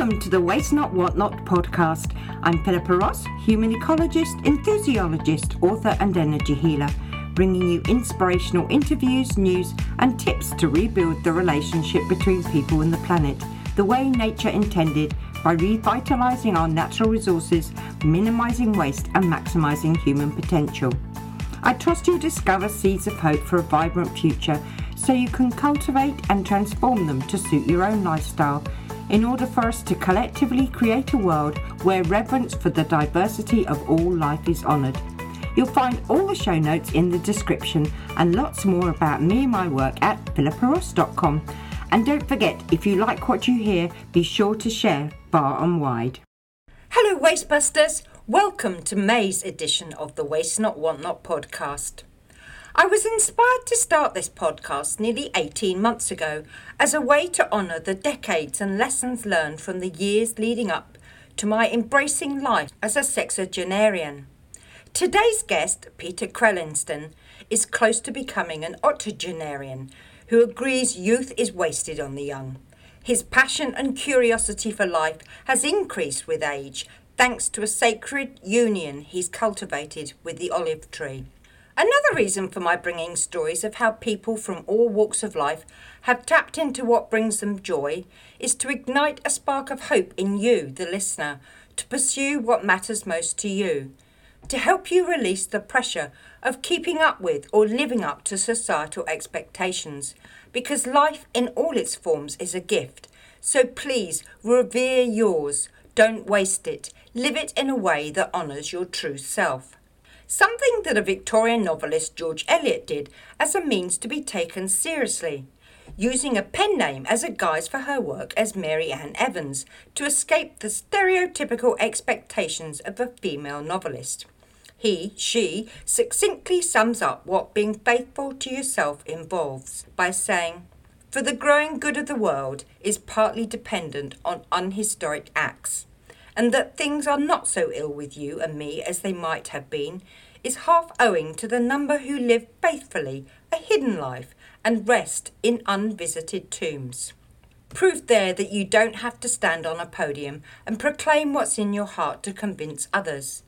Welcome to the Waste Not Want Not podcast. I'm Philippa Ross, human ecologist, enthusiologist, author, and energy healer, bringing you inspirational interviews, news, and tips to rebuild the relationship between people and the planet the way nature intended by revitalizing our natural resources, minimizing waste, and maximizing human potential. I trust you'll discover seeds of hope for a vibrant future so you can cultivate and transform them to suit your own lifestyle in order for us to collectively create a world where reverence for the diversity of all life is honoured. You'll find all the show notes in the description and lots more about me and my work at philippaross.com. And don't forget, if you like what you hear, be sure to share far and wide. Hello, Wastebusters! Welcome to May's edition of the Waste Not Want Not podcast. I was inspired to start this podcast nearly 18 months ago as a way to honour the decades and lessons learned from the years leading up to my embracing life as a sexagenarian. Today's guest, Peter Crelinsten, is close to becoming an octogenarian who agrees youth is wasted on the young. His passion and curiosity for life has increased with age thanks to a sacred union he's cultivated with the olive tree. Another reason for my bringing stories of how people from all walks of life have tapped into what brings them joy is to ignite a spark of hope in you, the listener, to pursue what matters most to you, to help you release the pressure of keeping up with or living up to societal expectations, because life in all its forms is a gift. So please revere yours, don't waste it, live it in a way that honours your true self something that a Victorian novelist George Eliot did as a means to be taken seriously, using a pen name as a guise for her work as Mary Ann Evans to escape the stereotypical expectations of a female novelist. He, she, succinctly sums up what being faithful to yourself involves by saying, For the growing good of the world is partly dependent on unhistoric acts and that things are not so ill with you and me as they might have been, is half owing to the number who live faithfully a hidden life and rest in unvisited tombs. Proof there that you don't have to stand on a podium and proclaim what's in your heart to convince others.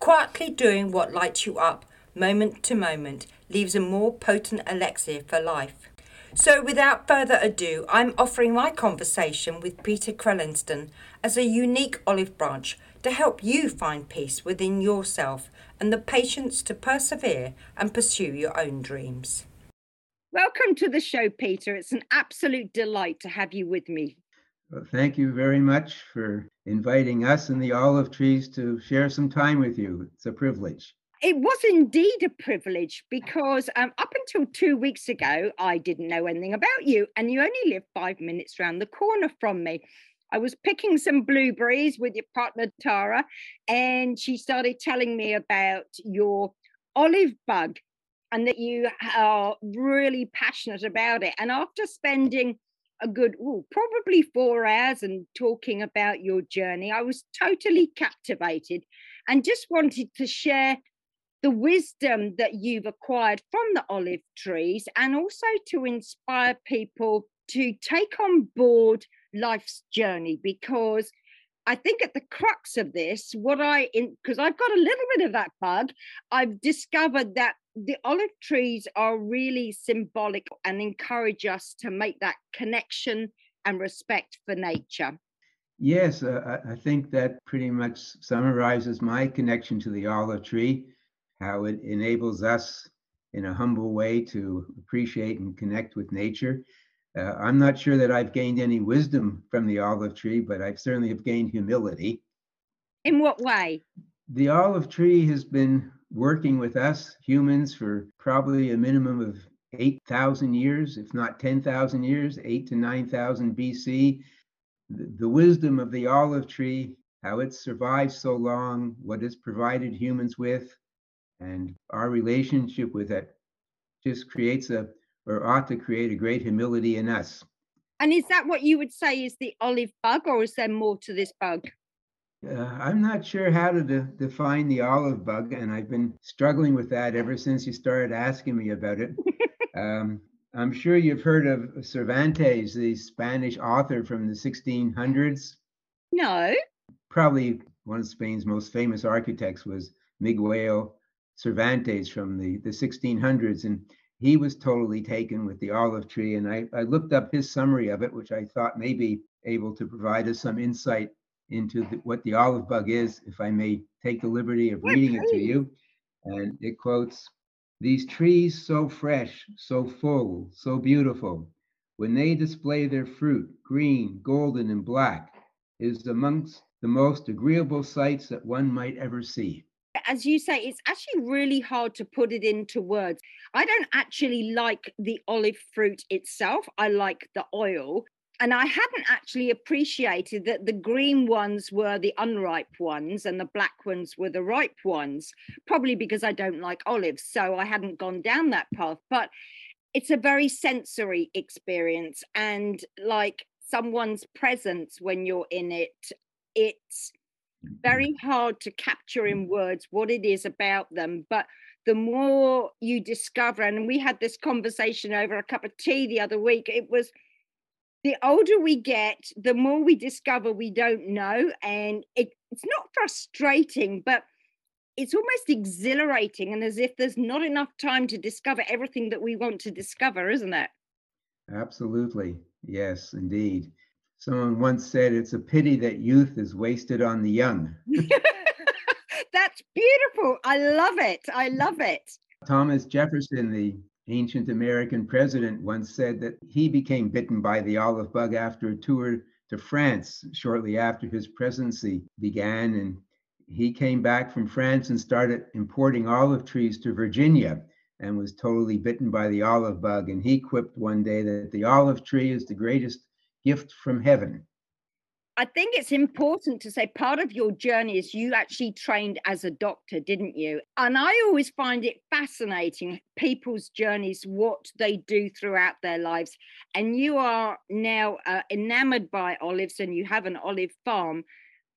Quietly doing what lights you up, moment to moment, leaves a more potent elixir for life. So, without further ado, I'm offering my conversation with Peter Crelinsten as a unique olive branch to help you find peace within yourself and the patience to persevere and pursue your own dreams. Welcome to the show, Peter. It's an absolute delight to have you with me. Well, thank you very much for inviting us and the olive trees to share some time with you. It's a privilege. It was indeed a privilege because um, up until two weeks ago, I didn't know anything about you, and you only live five minutes round the corner from me. I was picking some blueberries with your partner Tara, and she started telling me about your olive bug and that you are really passionate about it. And after spending a good, ooh, probably four hours and talking about your journey, I was totally captivated and just wanted to share the wisdom that you've acquired from the olive trees and also to inspire people to take on board life's journey because I think at the crux of this, what I, in because I've got a little bit of that bug, I've discovered that the olive trees are really symbolic and encourage us to make that connection and respect for nature. Yes, uh, I think that pretty much summarizes my connection to the olive tree how it enables us in a humble way to appreciate and connect with nature. Uh, I'm not sure that I've gained any wisdom from the olive tree, but I certainly have gained humility. In what way? The olive tree has been working with us humans for probably a minimum of 8,000 years, if not 10,000 years, 8 to 9,000 BC. The, the wisdom of the olive tree, how it survived so long, what it's provided humans with, and our relationship with it just creates a, or ought to create a great humility in us. And is that what you would say is the olive bug, or is there more to this bug? Uh, I'm not sure how to de- define the olive bug, and I've been struggling with that ever since you started asking me about it. um, I'm sure you've heard of Cervantes, the Spanish author from the 1600s. No. Probably one of Spain's most famous architects was Miguel Cervantes from the, the 1600s. And he was totally taken with the olive tree. And I, I looked up his summary of it, which I thought may be able to provide us some insight into the, what the olive bug is, if I may take the liberty of reading it to you. And it quotes These trees so fresh, so full, so beautiful, when they display their fruit, green, golden, and black, is amongst the most agreeable sights that one might ever see as you say, it's actually really hard to put it into words. I don't actually like the olive fruit itself, I like the oil. And I hadn't actually appreciated that the green ones were the unripe ones and the black ones were the ripe ones, probably because I don't like olives. So I hadn't gone down that path. But it's a very sensory experience. And like someone's presence when you're in it, it's very hard to capture in words what it is about them. But the more you discover, and we had this conversation over a cup of tea the other week, it was the older we get, the more we discover we don't know. And it, it's not frustrating, but it's almost exhilarating and as if there's not enough time to discover everything that we want to discover, isn't it? Absolutely. Yes, indeed. Someone once said it's a pity that youth is wasted on the young. That's beautiful. I love it. I love it. Thomas Jefferson, the ancient American president, once said that he became bitten by the olive bug after a tour to France shortly after his presidency began. And he came back from France and started importing olive trees to Virginia and was totally bitten by the olive bug. And he quipped one day that the olive tree is the greatest gift from heaven. I think it's important to say part of your journey is you actually trained as a doctor, didn't you? And I always find it fascinating people's journeys, what they do throughout their lives. And you are now uh, enamored by olives and you have an olive farm,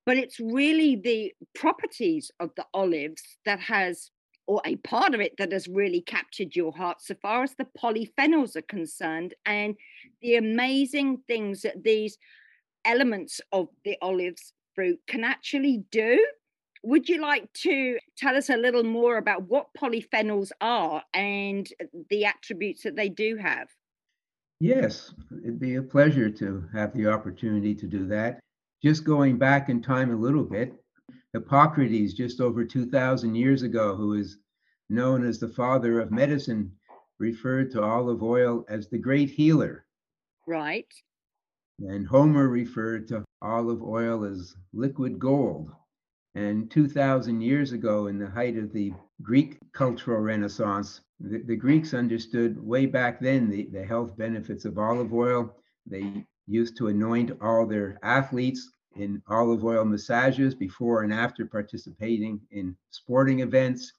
but it's really the properties of the olives that has or a part of it that has really captured your heart so far as the polyphenols are concerned and the amazing things that these elements of the olive's fruit can actually do. Would you like to tell us a little more about what polyphenols are and the attributes that they do have? Yes, it'd be a pleasure to have the opportunity to do that. Just going back in time a little bit, Hippocrates, just over 2,000 years ago, who is known as the father of medicine, referred to olive oil as the great healer. Right. And Homer referred to olive oil as liquid gold. And 2,000 years ago, in the height of the Greek cultural renaissance, the, the Greeks understood way back then the, the health benefits of olive oil. They used to anoint all their athletes in olive oil massages before and after participating in sporting events.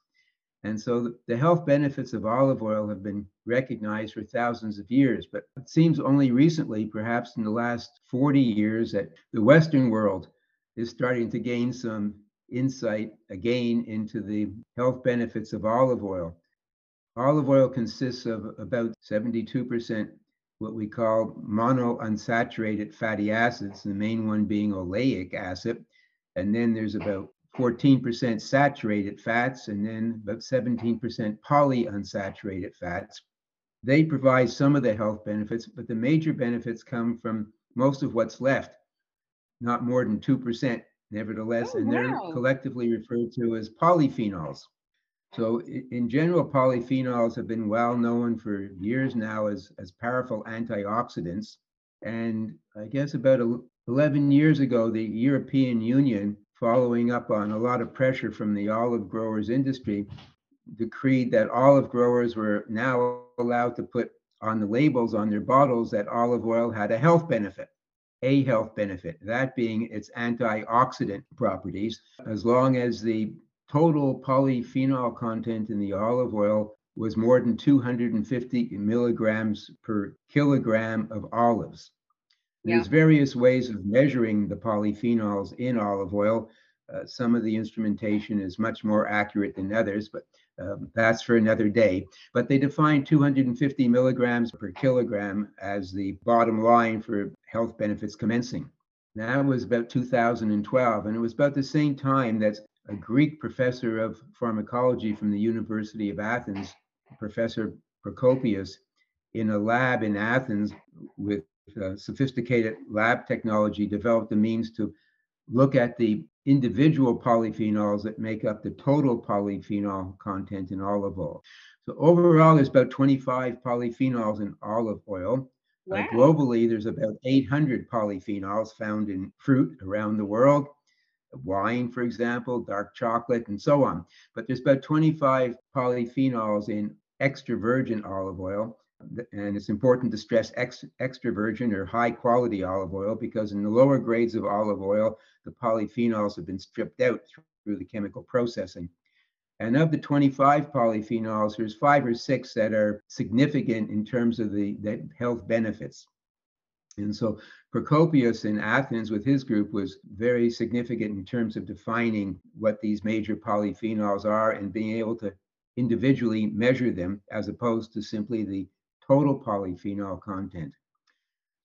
And so the health benefits of olive oil have been recognized for thousands of years. But it seems only recently, perhaps in the last 40 years, that the Western world is starting to gain some insight again into the health benefits of olive oil. Olive oil consists of about 72% what we call monounsaturated fatty acids, the main one being oleic acid. And then there's about 14% saturated fats and then about 17% polyunsaturated fats. They provide some of the health benefits, but the major benefits come from most of what's left, not more than 2%, nevertheless, oh, and they're collectively referred to as polyphenols. So in general, polyphenols have been well known for years now as, as powerful antioxidants. And I guess about 11 years ago, the European Union, following up on a lot of pressure from the olive growers industry, decreed that olive growers were now allowed to put on the labels on their bottles that olive oil had a health benefit, a health benefit, that being its antioxidant properties, as long as the total polyphenol content in the olive oil was more than 250 milligrams per kilogram of olives. Yeah. There's various ways of measuring the polyphenols in olive oil. Uh, some of the instrumentation is much more accurate than others, but um, that's for another day. But they define 250 milligrams per kilogram as the bottom line for health benefits commencing. That was about 2012. And it was about the same time that a Greek professor of pharmacology from the University of Athens, Professor Prokopios, in a lab in Athens with uh, sophisticated lab technology, developed the means to look at the individual polyphenols that make up the total polyphenol content in olive oil. So overall, there's about 25 polyphenols in olive oil. Wow. Uh, globally, there's about 800 polyphenols found in fruit around the world, wine, for example, dark chocolate, and so on. But there's about 25 polyphenols in extra virgin olive oil. And it's important to stress ex, extra virgin or high quality olive oil because in the lower grades of olive oil, the polyphenols have been stripped out through the chemical processing. And of the 25 polyphenols, there's five or six that are significant in terms of the, the health benefits. And so Prokopios in Athens with his group was very significant in terms of defining what these major polyphenols are and being able to individually measure them as opposed to simply the total polyphenol content.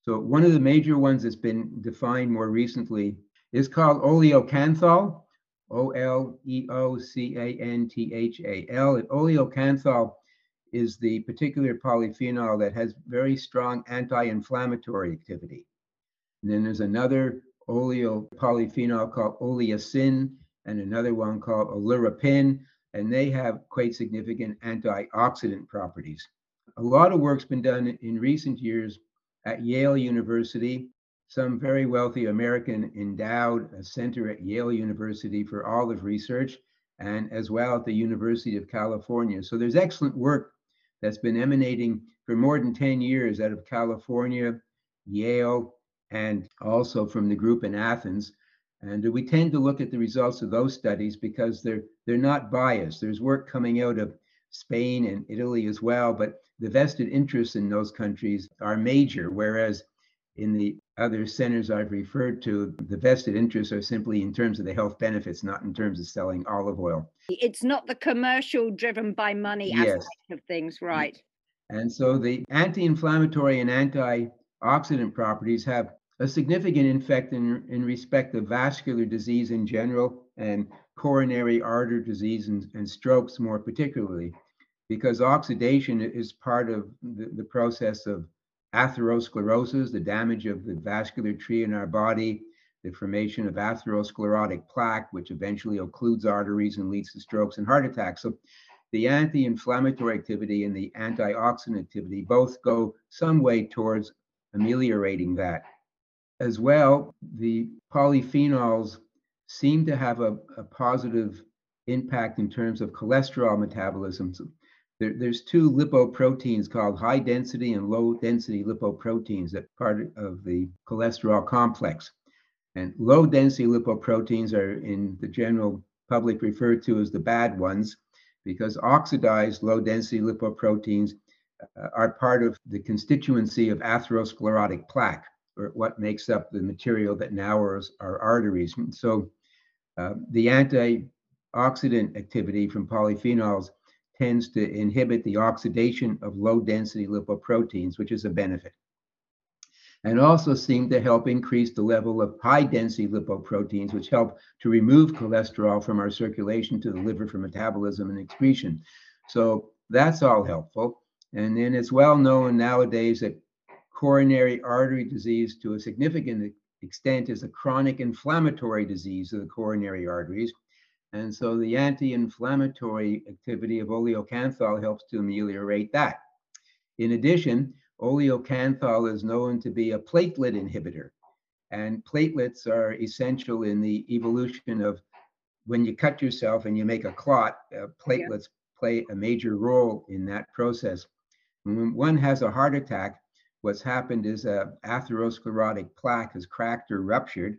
So one of the major ones that's been defined more recently is called oleocanthal, O L E O C A N T H A L. Oleocanthal is the particular polyphenol that has very strong anti-inflammatory activity. And then there's another oleopolyphenol called oleacin and another one called oleuropein, and they have quite significant antioxidant properties. A lot of work's been done in recent years at Yale University some very wealthy American endowed a center at Yale University for olive research and as well at the University of California. So there's excellent work that's been emanating for more than 10 years out of California, Yale, and also from the group in Athens. And we tend to look at the results of those studies because they're they're not biased. There's work coming out of Spain and Italy as well, but the vested interests in those countries are major, whereas in the other centers I've referred to, the vested interests are simply in terms of the health benefits, not in terms of selling olive oil. It's not the commercial driven by money yes. aspect of things, right? And so the anti inflammatory and antioxidant properties have a significant effect in, in respect of vascular disease in general and coronary artery disease and, and strokes more particularly, because oxidation is part of the, the process of atherosclerosis, the damage of the vascular tree in our body, the formation of atherosclerotic plaque, which eventually occludes arteries and leads to strokes and heart attacks. So the anti-inflammatory activity and the antioxidant activity both go some way towards ameliorating that. As well, the polyphenols seem to have a, a positive impact in terms of cholesterol metabolism. There, there's two lipoproteins called high density and low density lipoproteins that part of the cholesterol complex. And low density lipoproteins are in the general public referred to as the bad ones because oxidized low density lipoproteins uh, are part of the constituency of atherosclerotic plaque, or what makes up the material that narrows our arteries. And so uh, the antioxidant activity from polyphenols tends to inhibit the oxidation of low density lipoproteins, which is a benefit. And also seem to help increase the level of high density lipoproteins, which help to remove cholesterol from our circulation to the liver for metabolism and excretion. So that's all helpful. And then it's well known nowadays that coronary artery disease, to a significant extent, is a chronic inflammatory disease of the coronary arteries. And so the anti-inflammatory activity of oleocanthal helps to ameliorate that. In addition, oleocanthal is known to be a platelet inhibitor. And platelets are essential in the evolution of when you cut yourself and you make a clot, uh, platelets yeah. play a major role in that process. When one has a heart attack, what's happened is a atherosclerotic plaque has cracked or ruptured,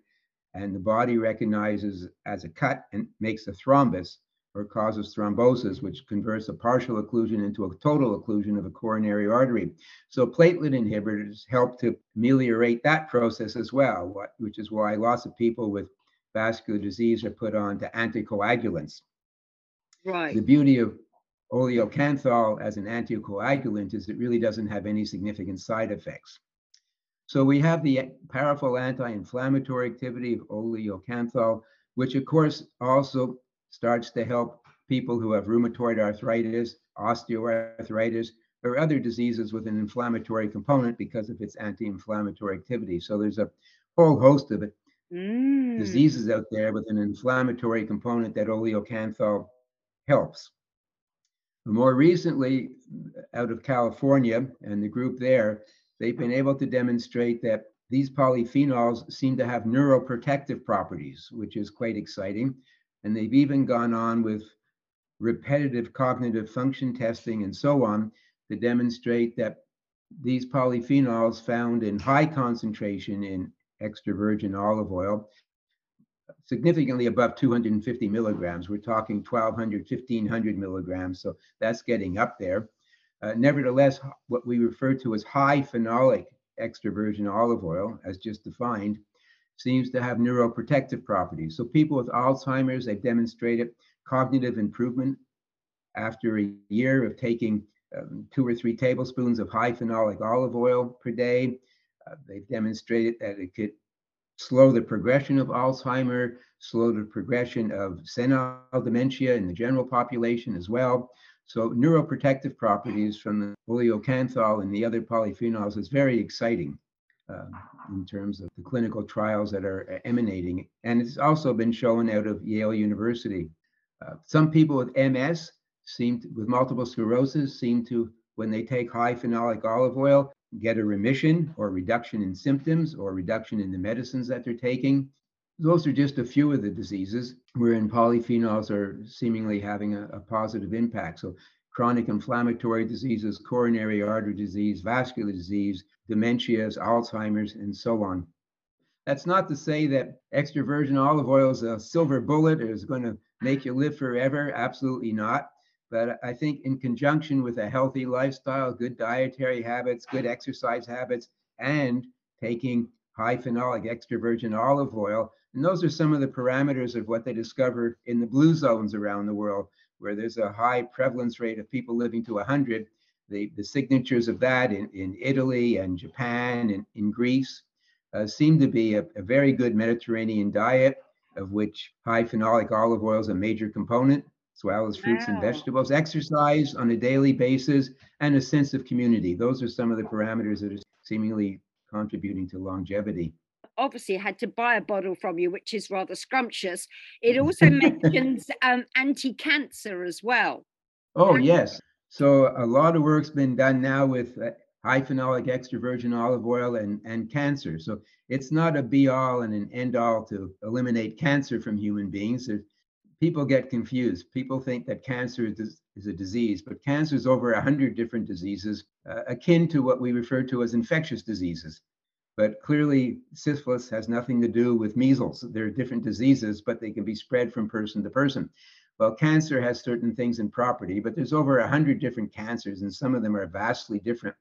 and the body recognizes as a cut and makes a thrombus or causes thrombosis, which converts a partial occlusion into a total occlusion of a coronary artery. So platelet inhibitors help to ameliorate that process as well, which is why lots of people with vascular disease are put on to anticoagulants. Right. The beauty of oleocanthal as an anticoagulant is it really doesn't have any significant side effects. So we have the powerful anti-inflammatory activity of oleocanthal, which of course also starts to help people who have rheumatoid arthritis, osteoarthritis, or other diseases with an inflammatory component because of its anti-inflammatory activity. So there's a whole host of it, mm. diseases out there with an inflammatory component that oleocanthal helps. More recently, out of California and the group there, they've been able to demonstrate that these polyphenols seem to have neuroprotective properties, which is quite exciting. And they've even gone on with repetitive cognitive function testing and so on to demonstrate that these polyphenols found in high concentration in extra virgin olive oil, significantly above 250 milligrams. We're talking 1200, 1500 milligrams. So that's getting up there. Uh, nevertheless, what we refer to as high phenolic extra virgin olive oil, as just defined, seems to have neuroprotective properties. So people with Alzheimer's, they've demonstrated cognitive improvement after a year of taking um, two or three tablespoons of high phenolic olive oil per day. Uh, they've demonstrated that it could slow the progression of Alzheimer, slow the progression of senile dementia in the general population as well. So neuroprotective properties from the oleocanthal and the other polyphenols is very exciting uh, in terms of the clinical trials that are emanating. And it's also been shown out of Yale University. Uh, some people with MS seem to, with multiple sclerosis seem to, when they take high phenolic olive oil, get a remission or reduction in symptoms or reduction in the medicines that they're taking. Those are just a few of the diseases wherein polyphenols are seemingly having a, a positive impact. So chronic inflammatory diseases, coronary artery disease, vascular disease, dementias, Alzheimer's, and so on. That's not to say that extra virgin olive oil is a silver bullet or is going to make you live forever. Absolutely not. But I think in conjunction with a healthy lifestyle, good dietary habits, good exercise habits, and taking high phenolic extra virgin olive oil, and those are some of the parameters of what they discover in the blue zones around the world, where there's a high prevalence rate of people living to 100. The, the signatures of that in, in Italy and Japan and in Greece uh, seem to be a, a very good Mediterranean diet, of which high phenolic olive oil is a major component as well as fruits wow. and vegetables, exercise on a daily basis, and a sense of community. Those are some of the parameters that are seemingly contributing to longevity. Obviously, had to buy a bottle from you, which is rather scrumptious. It also mentions um, anti cancer as well. Oh, yes. So, a lot of work's been done now with uh, high phenolic extra virgin olive oil and, and cancer. So, it's not a be all and an end all to eliminate cancer from human beings. There's people get confused. People think that cancer is, is a disease, but cancer is over 100 different diseases, uh, akin to what we refer to as infectious diseases. But clearly, syphilis has nothing to do with measles. There are different diseases, but they can be spread from person to person. Well, cancer has certain things in property, but there's over 100 different cancers, and some of them are vastly different.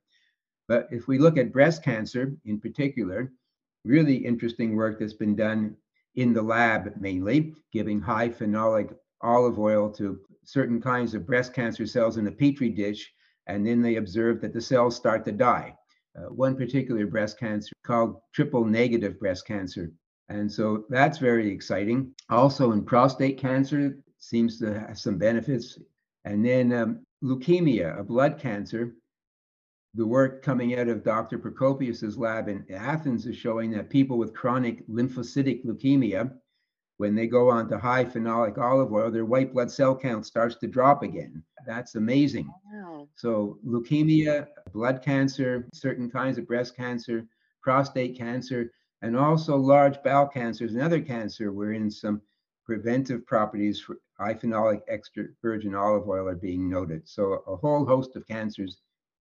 But if we look at breast cancer in particular, really interesting work that's been done in the lab mainly, giving high phenolic olive oil to certain kinds of breast cancer cells in a petri dish, and then they observed that the cells start to die. Uh, one particular breast cancer called triple negative breast cancer. And so that's very exciting. Also, in prostate cancer, seems to have some benefits. And then um, leukemia, a blood cancer, the work coming out of Dr. Prokopios's lab in Athens is showing that people with chronic lymphocytic leukemia, when they go on to high phenolic olive oil, their white blood cell count starts to drop again. That's amazing. Wow. So, leukemia, blood cancer, certain kinds of breast cancer, prostate cancer, and also large bowel cancers and other cancer, wherein some preventive properties for high phenolic extra virgin olive oil are being noted. So, a whole host of cancers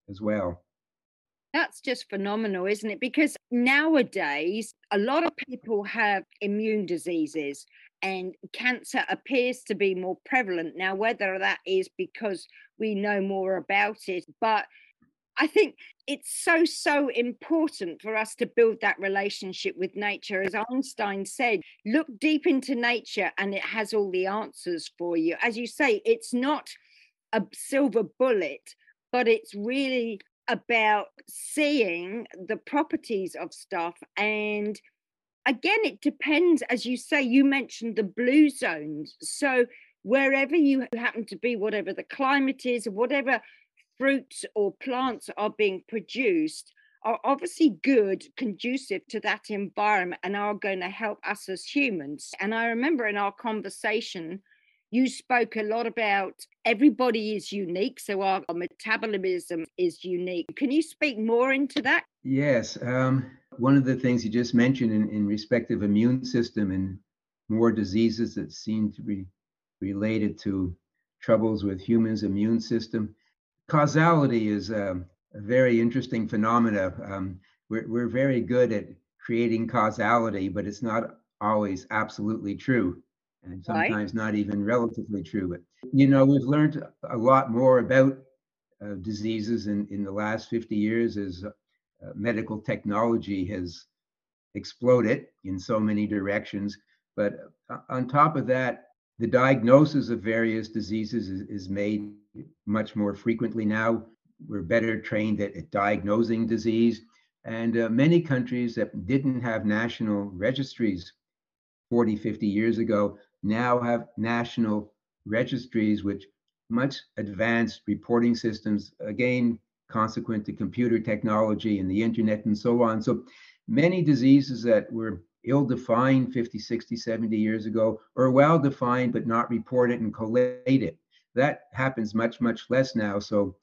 as well. That's just phenomenal, isn't it? Because nowadays, a lot of people have immune diseases and cancer appears to be more prevalent. Now, whether that is because we know more about it, but I think it's so, so important for us to build that relationship with nature. As Einstein said, look deep into nature and it has all the answers for you. As you say, it's not a silver bullet, but it's really about seeing the properties of stuff and again it depends as you say you mentioned the blue zones so wherever you happen to be whatever the climate is whatever fruits or plants are being produced are obviously good, conducive to that environment, and are going to help us as humans. And I remember in our conversation, you spoke a lot about everybody is unique, so our, our metabolism is unique. Can you speak more into that? Yes. Um, one of the things you just mentioned in, in respect of immune system and more diseases that seem to be related to troubles with humans' immune system. Causality is um, a very interesting phenomena. Um, we're, we're very good at creating causality, but it's not always absolutely true, and sometimes right. not even relatively true. But you know, we've learned a lot more about uh, diseases in, in the last 50 years as uh, medical technology has exploded in so many directions. But uh, on top of that, the diagnosis of various diseases is, is made much more frequently now we're better trained at, at diagnosing disease. And uh, many countries that didn't have national registries 40, 50 years ago now have national registries with much advanced reporting systems, again, consequent to computer technology and the internet and so on. So many diseases that were ill defined 50, 60, 70 years ago are well defined but not reported and collated. That happens much, much less now. So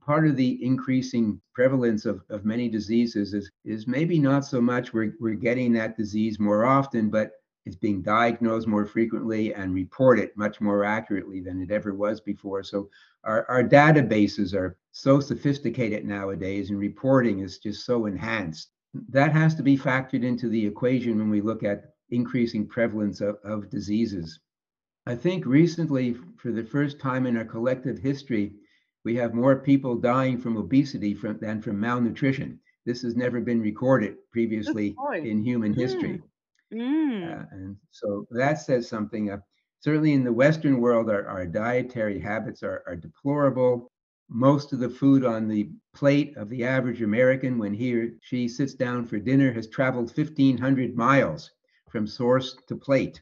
part of the increasing prevalence of, of many diseases is, is maybe not so much we're, we're getting that disease more often, but it's being diagnosed more frequently and reported much more accurately than it ever was before. So our, our databases are so sophisticated nowadays and reporting is just so enhanced. That has to be factored into the equation when we look at increasing prevalence of, of diseases. I think recently, for the first time in our collective history, we have more people dying from obesity from, than from malnutrition. This has never been recorded previously in human history. Mm. Uh, and so that says something. Uh, certainly in the Western world, our, our dietary habits are, are deplorable. Most of the food on the plate of the average American when he or she sits down for dinner has traveled 1,500 miles from source to plate.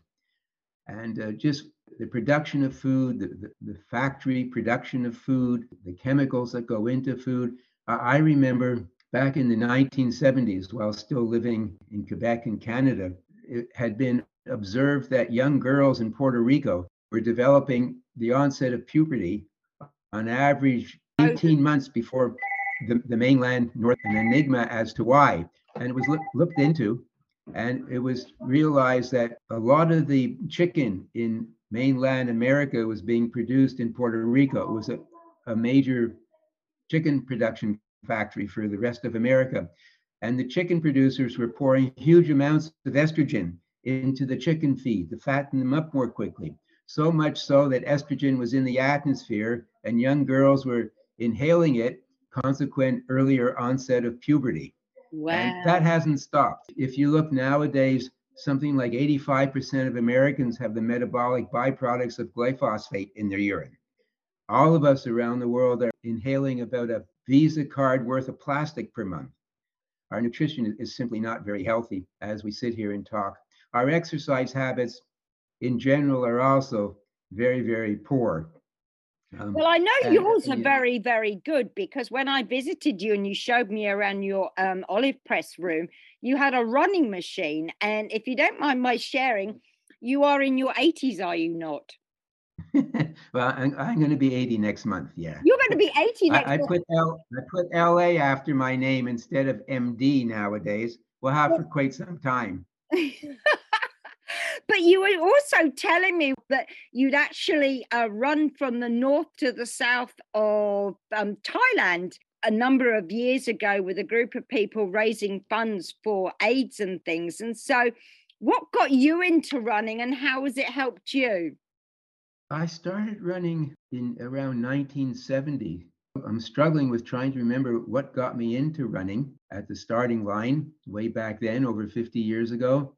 And uh, just the production of food, the, the, the, factory production of food, the chemicals that go into food. I remember back in the 1970s, while still living in Quebec and Canada, it had been observed that young girls in Puerto Rico were developing the onset of puberty on average 18 months before the, the mainland north an enigma as to why and it was look, looked into and it was realized that a lot of the chicken in mainland America was being produced in Puerto Rico. It was a, a major chicken production factory for the rest of America. And the chicken producers were pouring huge amounts of estrogen into the chicken feed to fatten them up more quickly. So much so that estrogen was in the atmosphere and young girls were inhaling it, consequent earlier onset of puberty. Wow. And that hasn't stopped. If you look nowadays, something like 85% of Americans have the metabolic byproducts of glyphosate in their urine. All of us around the world are inhaling about a Visa card worth of plastic per month. Our nutrition is simply not very healthy as we sit here and talk. Our exercise habits in general are also very, very poor. Um, well, I know and, yours are very, very good because when I visited you and you showed me around your um, olive press room, you had a running machine. And if you don't mind my sharing, you are in your 80s, are you not? well, I'm, I'm, going to be 80 next month. Yeah. You're going to be 80 next I, I put L, I put LA after my name instead of MD nowadays. We'll have for quite some time. but you were also telling me that you'd actually uh, run from the north to the south of um, Thailand a number of years ago with a group of people raising funds for AIDS and things. And so, what got you into running and how has it helped you? I started running in around 1970. I'm struggling with trying to remember what got me into running at the starting line way back then, over 50 years ago.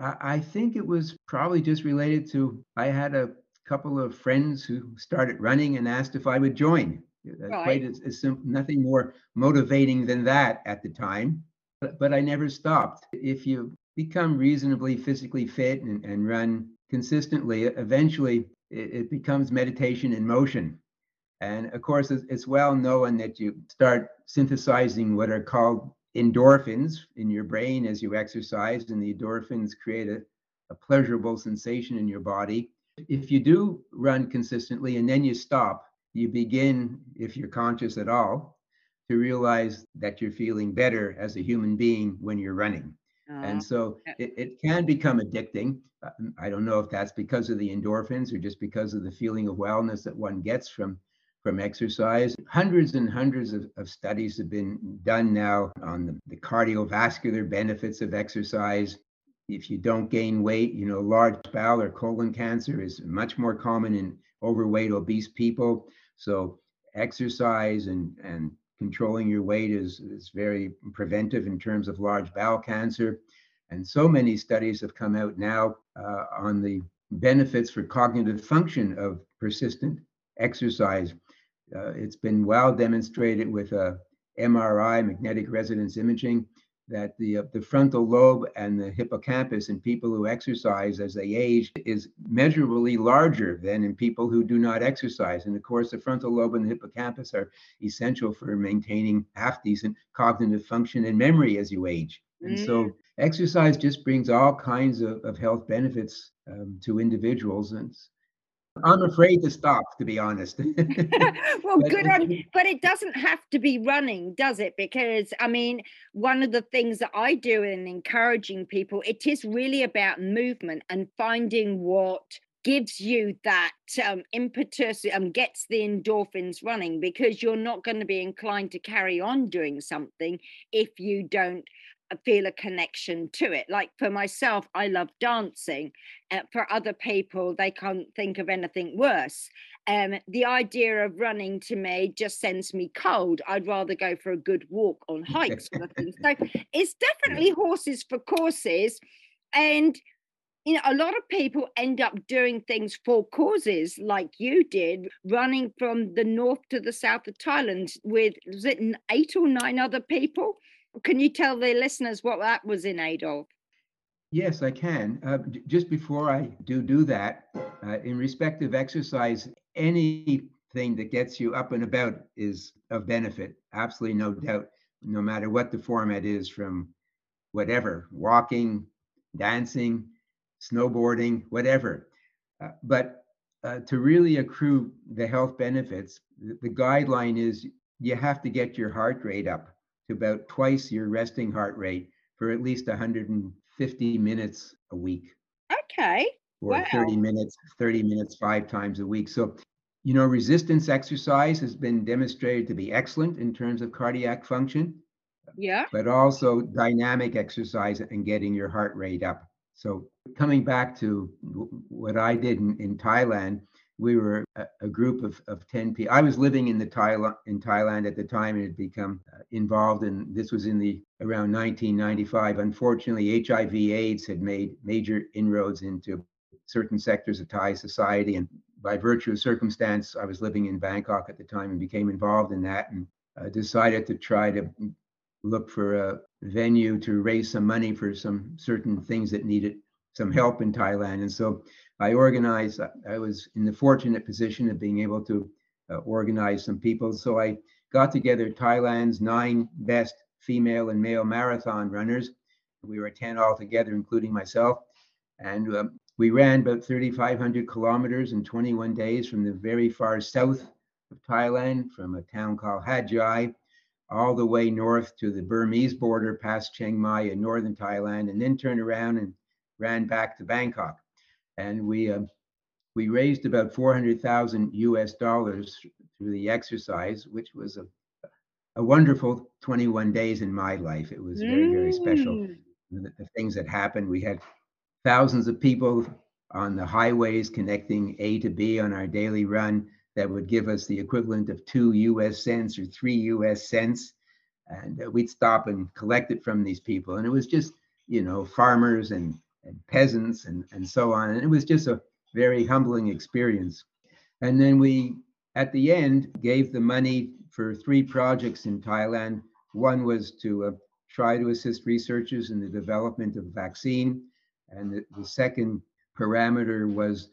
I think it was probably just related to I had a couple of friends who started running and asked if I would join. Uh, right. quite as, as simple, nothing more motivating than that at the time. But, but I never stopped. If you become reasonably physically fit and, and run consistently, eventually it, it becomes meditation in motion. And of course, it's, well known that you start synthesizing what are called endorphins in your brain as you exercise, and the endorphins create a, a pleasurable sensation in your body. If you do run consistently and then you stop, you begin, if you're conscious at all, to realize that you're feeling better as a human being when you're running. Uh, and so it, it can become addicting. Uh, I don't know if that's because of the endorphins or just because of the feeling of wellness that one gets from from exercise. Hundreds and hundreds of, of studies have been done now on the, the cardiovascular benefits of exercise. If you don't gain weight, you know, large bowel or colon cancer is much more common in overweight, obese people. So exercise and, and controlling your weight is, is very preventive in terms of large bowel cancer. And so many studies have come out now uh, on the benefits for cognitive function of persistent exercise. Uh, it's been well demonstrated with a uh, MRI, magnetic resonance imaging, that the, uh, the frontal lobe and the hippocampus in people who exercise as they age is measurably larger than in people who do not exercise. And of course, the frontal lobe and the hippocampus are essential for maintaining half decent cognitive function and memory as you age. And mm. so exercise just brings all kinds of, of health benefits um, to individuals. And I'm afraid to stop, to be honest. well, good on, but it doesn't have to be running, does it? Because I mean, one of the things that I do in encouraging people, it is really about movement and finding what gives you that um, impetus and um, gets the endorphins running because you're not going to be inclined to carry on doing something if you don't feel a connection to it. Like for myself, I love dancing. Uh, for other people, they can't think of anything worse. Um, the idea of running to me just sends me cold. I'd rather go for a good walk on hikes. sort of thing. So it's definitely horses for courses. And you know, a lot of people end up doing things for causes like you did, running from the north to the south of Thailand with was it eight or nine other people? Can you tell the listeners what that was in aid of? Yes, I can. Uh, just before I do do that, uh, in respect of exercise, anything that gets you up and about is of benefit. Absolutely no doubt, no matter what the format is from whatever, walking, dancing, snowboarding, whatever. Uh, but uh, to really accrue the health benefits, the, the guideline is you have to get your heart rate up to about twice your resting heart rate for at least 150 minutes a week. Okay. Or wow. 30 minutes, 30 minutes five times a week. So, you know, resistance exercise has been demonstrated to be excellent in terms of cardiac function. Yeah. But also dynamic exercise and getting your heart rate up. So, coming back to what I did in, in Thailand, we were a, a, group of, of 10 people. I was living in the Thailand in Thailand at the time and had become uh, involved in this was in the around 1995. Unfortunately, HIV AIDS had made major inroads into certain sectors of Thai society and by virtue of circumstance, I was living in Bangkok at the time and became involved in that and uh, decided to try to look for a venue to raise some money for some certain things that needed some help in Thailand. And so I organized, I was in the fortunate position of being able to uh, organize some people. So I got together Thailand's nine best female and male marathon runners. We were 10 altogether, including myself. And um, we ran about 3,500 kilometers in 21 days from the very far south of Thailand, from a town called Hat Yai, all the way north to the Burmese border past Chiang Mai in northern Thailand, and then turned around and ran back to Bangkok and we uh, we raised about 400,000 US dollars through the exercise, which was a a wonderful 21 days in my life. It was very very special. Mm. The, the things that happened, we had thousands of people on the highways connecting A to B on our daily run that would give us the equivalent of two US cents or three US cents. And uh, we'd stop and collect it from these people. And it was just, you know, farmers and and peasants and, and so on. And it was just a very humbling experience. And then we at the end, gave the money for three projects in Thailand. One was to uh, try to assist researchers in the development of a vaccine. And the, the second parameter was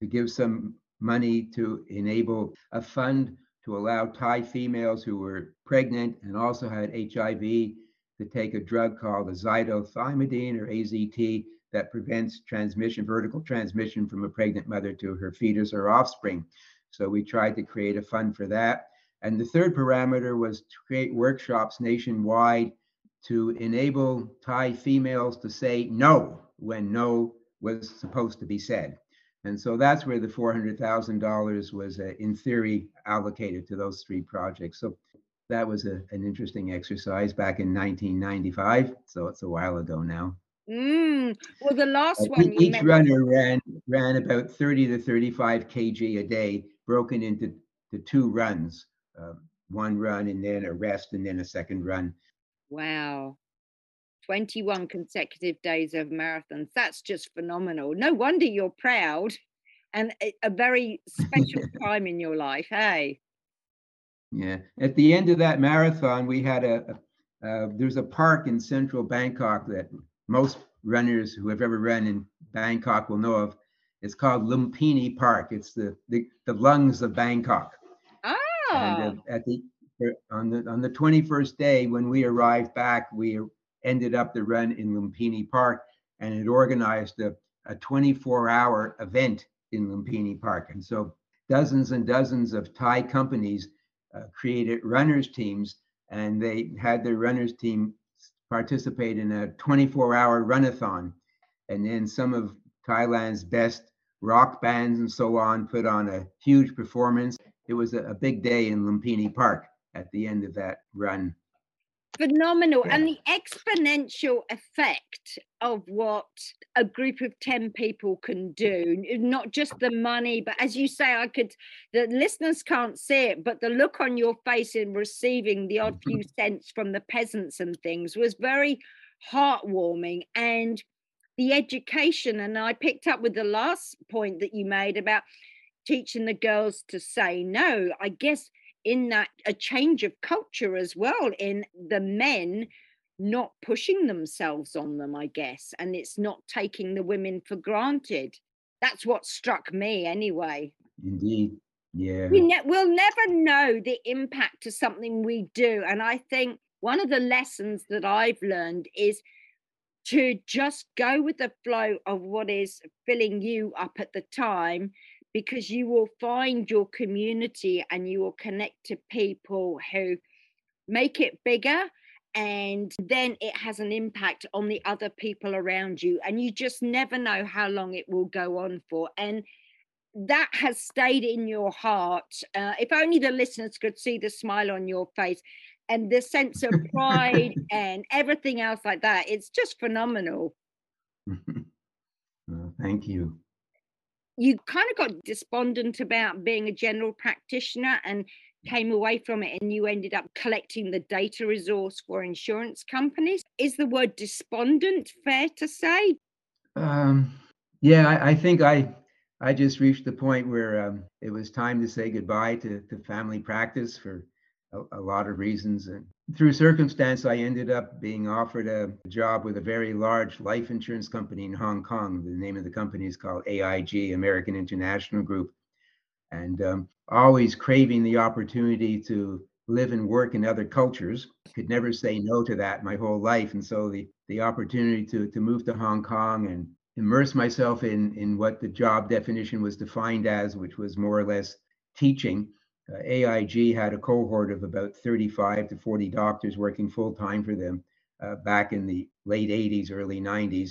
to give some money to enable a fund to allow Thai females who were pregnant and also had HIV to take a drug called azidothymidine or AZT that prevents transmission, vertical transmission from a pregnant mother to her fetus or offspring. So we tried to create a fund for that. And the third parameter was to create workshops nationwide to enable Thai females to say no when no was supposed to be said. And so that's where the $400,000 was, uh, in theory, allocated to those three projects. So that was a, an interesting exercise back in 1995. So it's a while ago now. Mm. Well, the last one each runner ran ran about 30 to 35 kg a day, broken into the two runs, uh, one run and then a rest and then a second run. Wow. 21 consecutive days of marathons. That's just phenomenal. No wonder you're proud and a very special time in your life, hey? Yeah. At the end of that marathon, we had a, uh, there's a park in central Bangkok that most runners who have ever run in Bangkok will know of. It's called Lumpini Park. It's the the, the lungs of Bangkok. Ah. And uh, at the on the on the 21st day when we arrived back, we ended up the run in Lumpini Park, and it organized a, a 24-hour event in Lumpini Park. And so dozens and dozens of Thai companies Uh, created runners teams, and they had their runners team participate in a 24 hour runathon. And then some of Thailand's best rock bands and so on put on a huge performance. It was a, a big day in Lumpini Park at the end of that run phenomenal yeah. and the exponential effect of what a group of 10 people can do not just the money but as you say i could the listeners can't see it but the look on your face in receiving the odd few cents from the peasants and things was very heartwarming and the education and i picked up with the last point that you made about teaching the girls to say no i guess in that a change of culture as well in the men not pushing themselves on them i guess and it's not taking the women for granted. That's what struck me anyway. Indeed. Yeah. We ne- we'll never know the impact of something we do and i think one of the lessons that i've learned is to just go with the flow of what is filling you up at the time because you will find your community and you will connect to people who make it bigger and then it has an impact on the other people around you. And you just never know how long it will go on for. And that has stayed in your heart. Uh, if only the listeners could see the smile on your face and the sense of pride and everything else like that. It's just phenomenal. Well, thank you you kind of got despondent about being a general practitioner and came away from it and you ended up collecting the data resource for insurance companies. Is the word despondent fair to say? Um, yeah, I, I, think I I just reached the point where um, it was time to say goodbye to, to family practice for a, a lot of reasons. And through circumstance, I ended up being offered a job with a very large life insurance company in Hong Kong. The name of the company is called AIG, American International Group. And um, always craving the opportunity to live and work in other cultures. Could never say no to that my whole life. And so the, the opportunity to, to move to Hong Kong and immerse myself in, in what the job definition was defined as, which was more or less teaching, uh, AIG had a cohort of about 35 to 40 doctors working full time for them uh, back in the late 80s, early 90s.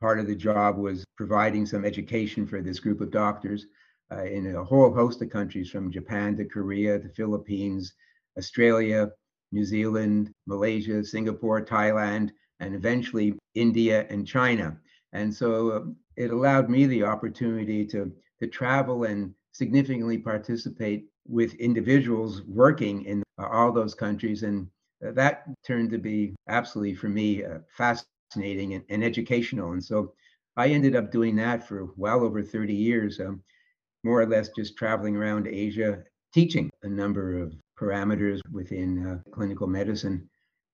Part of the job was providing some education for this group of doctors uh, in a whole host of countries from Japan to Korea to Philippines, Australia, New Zealand, Malaysia, Singapore, Thailand, and eventually India and China. And so uh, it allowed me the opportunity to, to travel and significantly participate with individuals working in all those countries. And that turned to be absolutely, for me, uh, fascinating and, and, educational. And so I ended up doing that for well over 30 years. Um, more or less just traveling around Asia, teaching a number of parameters within uh, clinical medicine.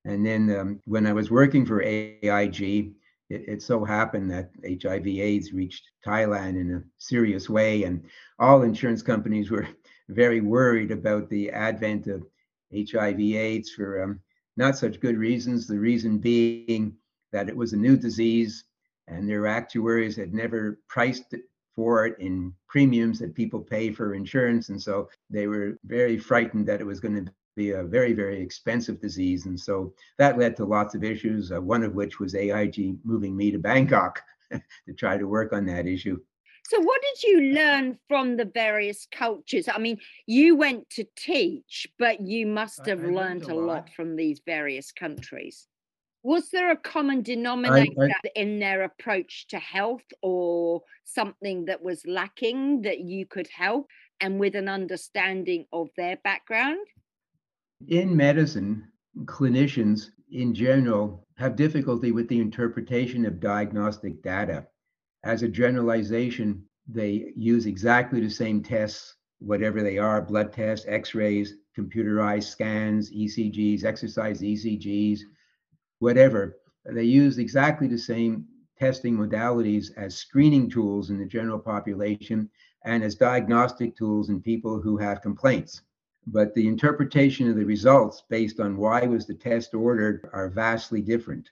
And then um, when I was working for AIG, it, it, so happened that HIV AIDS reached Thailand in a serious way, and all insurance companies were very worried about the advent of HIV AIDS for um, not such good reasons. The reason being that it was a new disease, and their actuaries had never priced for it in premiums that people pay for insurance. And so they were very frightened that it was going to be a very, very expensive disease. And so that led to lots of issues, uh, one of which was AIG moving me to Bangkok to try to work on that issue. So, what did you learn from the various cultures? I mean, you went to teach, but you must have I, I learned, learned a lot. lot from these various countries. Was there a common denominator I, I, in their approach to health or something that was lacking that you could help and with an understanding of their background? In medicine, clinicians in general have difficulty with the interpretation of diagnostic data. As a generalization, they use exactly the same tests, whatever they are blood tests, x rays, computerized scans, ECGs, exercise ECGs whatever. They use exactly the same testing modalities as screening tools in the general population and as diagnostic tools in people who have complaints. But the interpretation of the results based on why was the test ordered are vastly different.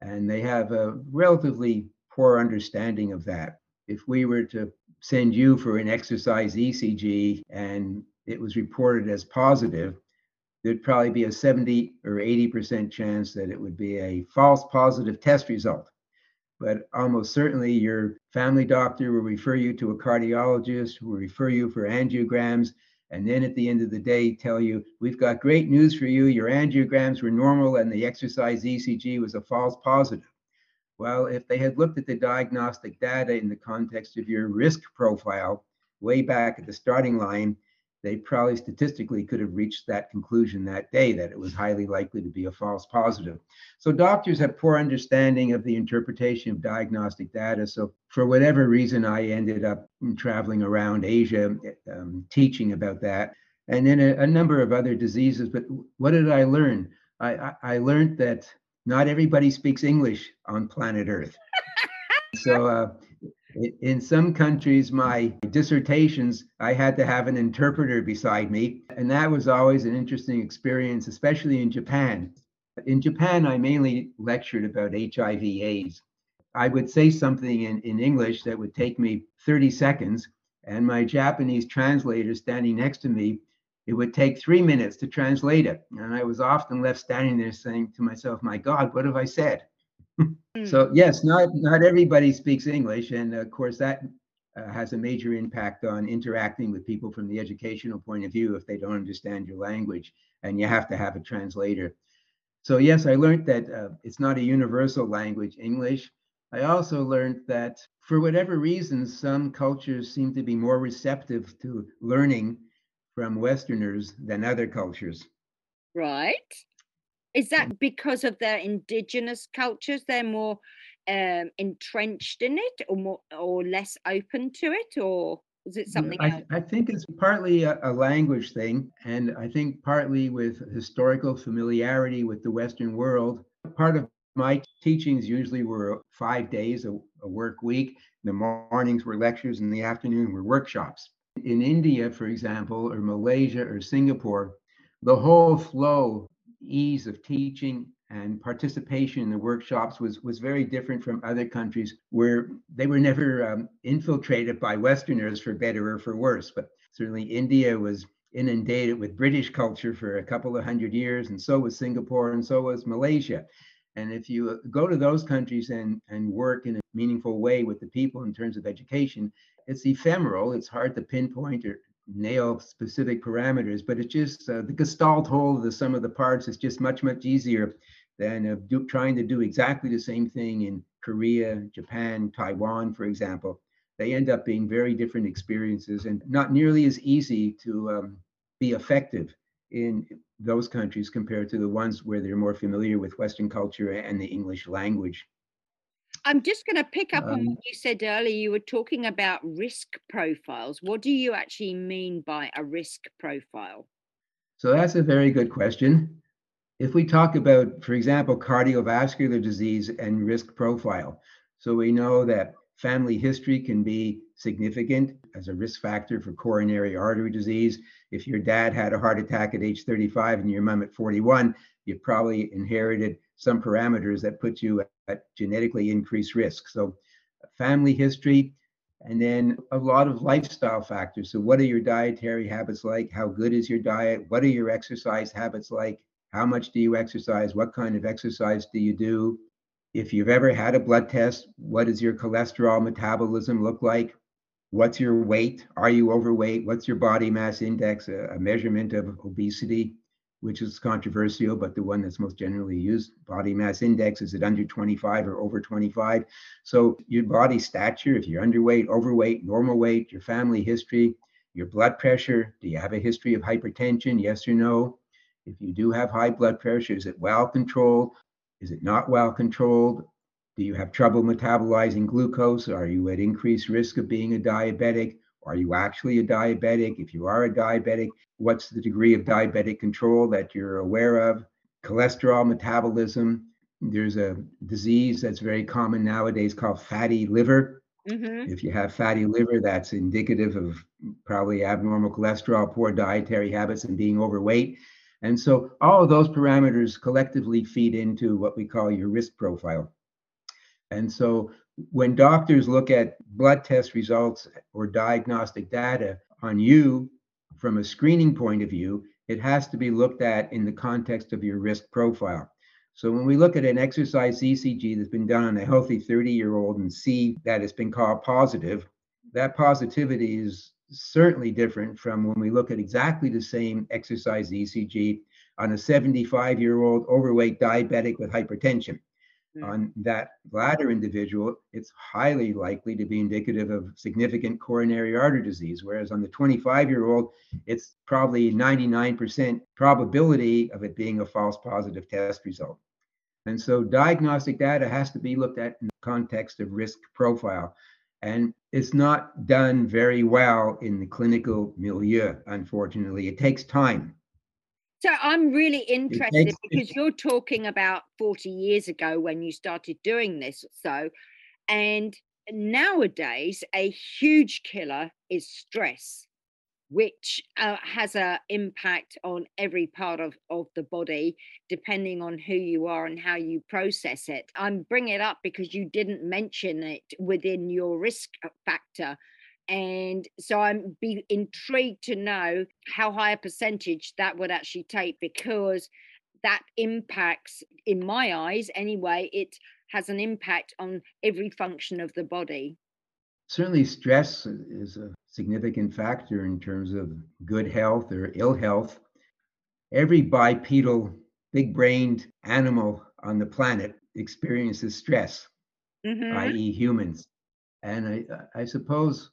And they have a relatively poor understanding of that. If we were to send you for an exercise ECG and it was reported as positive, there'd probably be a 70 or 80% chance that it would be a false positive test result. But almost certainly your family doctor will refer you to a cardiologist, who will refer you for angiograms, and then at the end of the day tell you, we've got great news for you. Your angiograms were normal and the exercise ECG was a false positive. Well, if they had looked at the diagnostic data in the context of your risk profile way back at the starting line, they probably statistically could have reached that conclusion that day that it was highly likely to be a false positive. So doctors have poor understanding of the interpretation of diagnostic data. So for whatever reason, I ended up traveling around Asia um, teaching about that. And then a, a, number of other diseases. But what did I learn? I, I, I learned that not everybody speaks English on planet Earth. so uh, in some countries, my dissertations, I had to have an interpreter beside me. And that was always an interesting experience, especially in Japan. In Japan, I mainly lectured about HIV AIDS. I would say something in, in English that would take me 30 seconds, and my Japanese translator standing next to me, it would take three minutes to translate it. And I was often left standing there saying to myself, My God, what have I said? So yes, not not everybody speaks English, and of course that uh, has a major impact on interacting with people from the educational point of view if they don't understand your language, and you have to have a translator. So yes, I learned that uh, it's not a universal language, English. I also learned that for whatever reasons, some cultures seem to be more receptive to learning from Westerners than other cultures. Right. Is that because of their indigenous cultures? They're more um, entrenched in it, or more, or less open to it, or is it something I, else? I think it's partly a, a, language thing, and I think partly with historical familiarity with the Western world. Part of my teachings usually were five days, a, a work week. The mornings were lectures, and the afternoon were workshops. In India, for example, or Malaysia or Singapore, the whole flow ease of teaching and participation in the workshops was was very different from other countries where they were never um, infiltrated by Westerners for better or for worse. But certainly India was inundated with British culture for a couple of hundred years, and so was Singapore, and so was Malaysia. And if you uh, go to those countries and, and work in a meaningful way with the people in terms of education, it's ephemeral. It's hard to pinpoint or nail specific parameters, but it's just uh, the gestalt whole of the sum of the parts is just much, much easier than uh, do, trying to do exactly the same thing in Korea, Japan, Taiwan, for example. They end up being very different experiences and not nearly as easy to um, be effective in those countries compared to the ones where they're more familiar with Western culture and the English language. I'm just going to pick up on Um, what you said earlier. You were talking about risk profiles. What do you actually mean by a risk profile? So that's a very good question. If we talk about, for example, cardiovascular disease and risk profile, so we know that family history can be significant as a risk factor for coronary artery disease. If your dad had a heart attack at age 35 and your mom at 41, you probably inherited some parameters that put you at genetically increased risk. So, family history, and then a lot of lifestyle factors. So, what are your dietary habits like? How good is your diet? What are your exercise habits like? How much do you exercise? What kind of exercise do you do? If you've ever had a blood test, what does your cholesterol metabolism look like? What's your weight? Are you overweight? What's your body mass index? A, a measurement of obesity, which is controversial, but the one that's most generally used. Body mass index is it under 25 or over 25? So, your body stature, if you're underweight, overweight, normal weight, your family history, your blood pressure. Do you have a history of hypertension? Yes or no? If you do have high blood pressure, is it well controlled? Is it not well controlled? Do you have trouble metabolizing glucose? Are you at increased risk of being a diabetic? Are you actually a diabetic? If you are a diabetic, what's the degree of diabetic control that you're aware of? Cholesterol metabolism. There's a disease that's very common nowadays called fatty liver. Mm-hmm. If you have fatty liver, that's indicative of probably abnormal cholesterol, poor dietary habits, and being overweight. And so all of those parameters collectively feed into what we call your risk profile. And so when doctors look at blood test results or diagnostic data on you from a screening point of view, it has to be looked at in the context of your risk profile. So when we look at an exercise ECG that's been done on a healthy 30 year old and see that it's been called positive, that positivity is certainly different from when we look at exactly the same exercise ECG on a 75 year old overweight diabetic with hypertension. Mm. On that latter individual, it's highly likely to be indicative of significant coronary artery disease, whereas on the 25 year old, it's probably 99% probability of it being a false positive test result. And so diagnostic data has to be looked at in the context of risk profile. And it's not done very well in the clinical milieu, unfortunately. It takes time. So I'm really interested because you're talking about 40 years ago when you started doing this. So, and nowadays, a huge killer is stress, which uh, has an impact on every part of, of the body, depending on who you are and how you process it. I'm bringing it up because you didn't mention it within your risk uh, factor. And so I'm be intrigued to know how high a percentage that would actually take because that impacts, in my eyes anyway, it has an impact on every function of the body. Certainly, stress is a significant factor in terms of good health or ill health. Every bipedal, big brained animal on the planet experiences stress, Mhm. i.e., humans. And I, I suppose,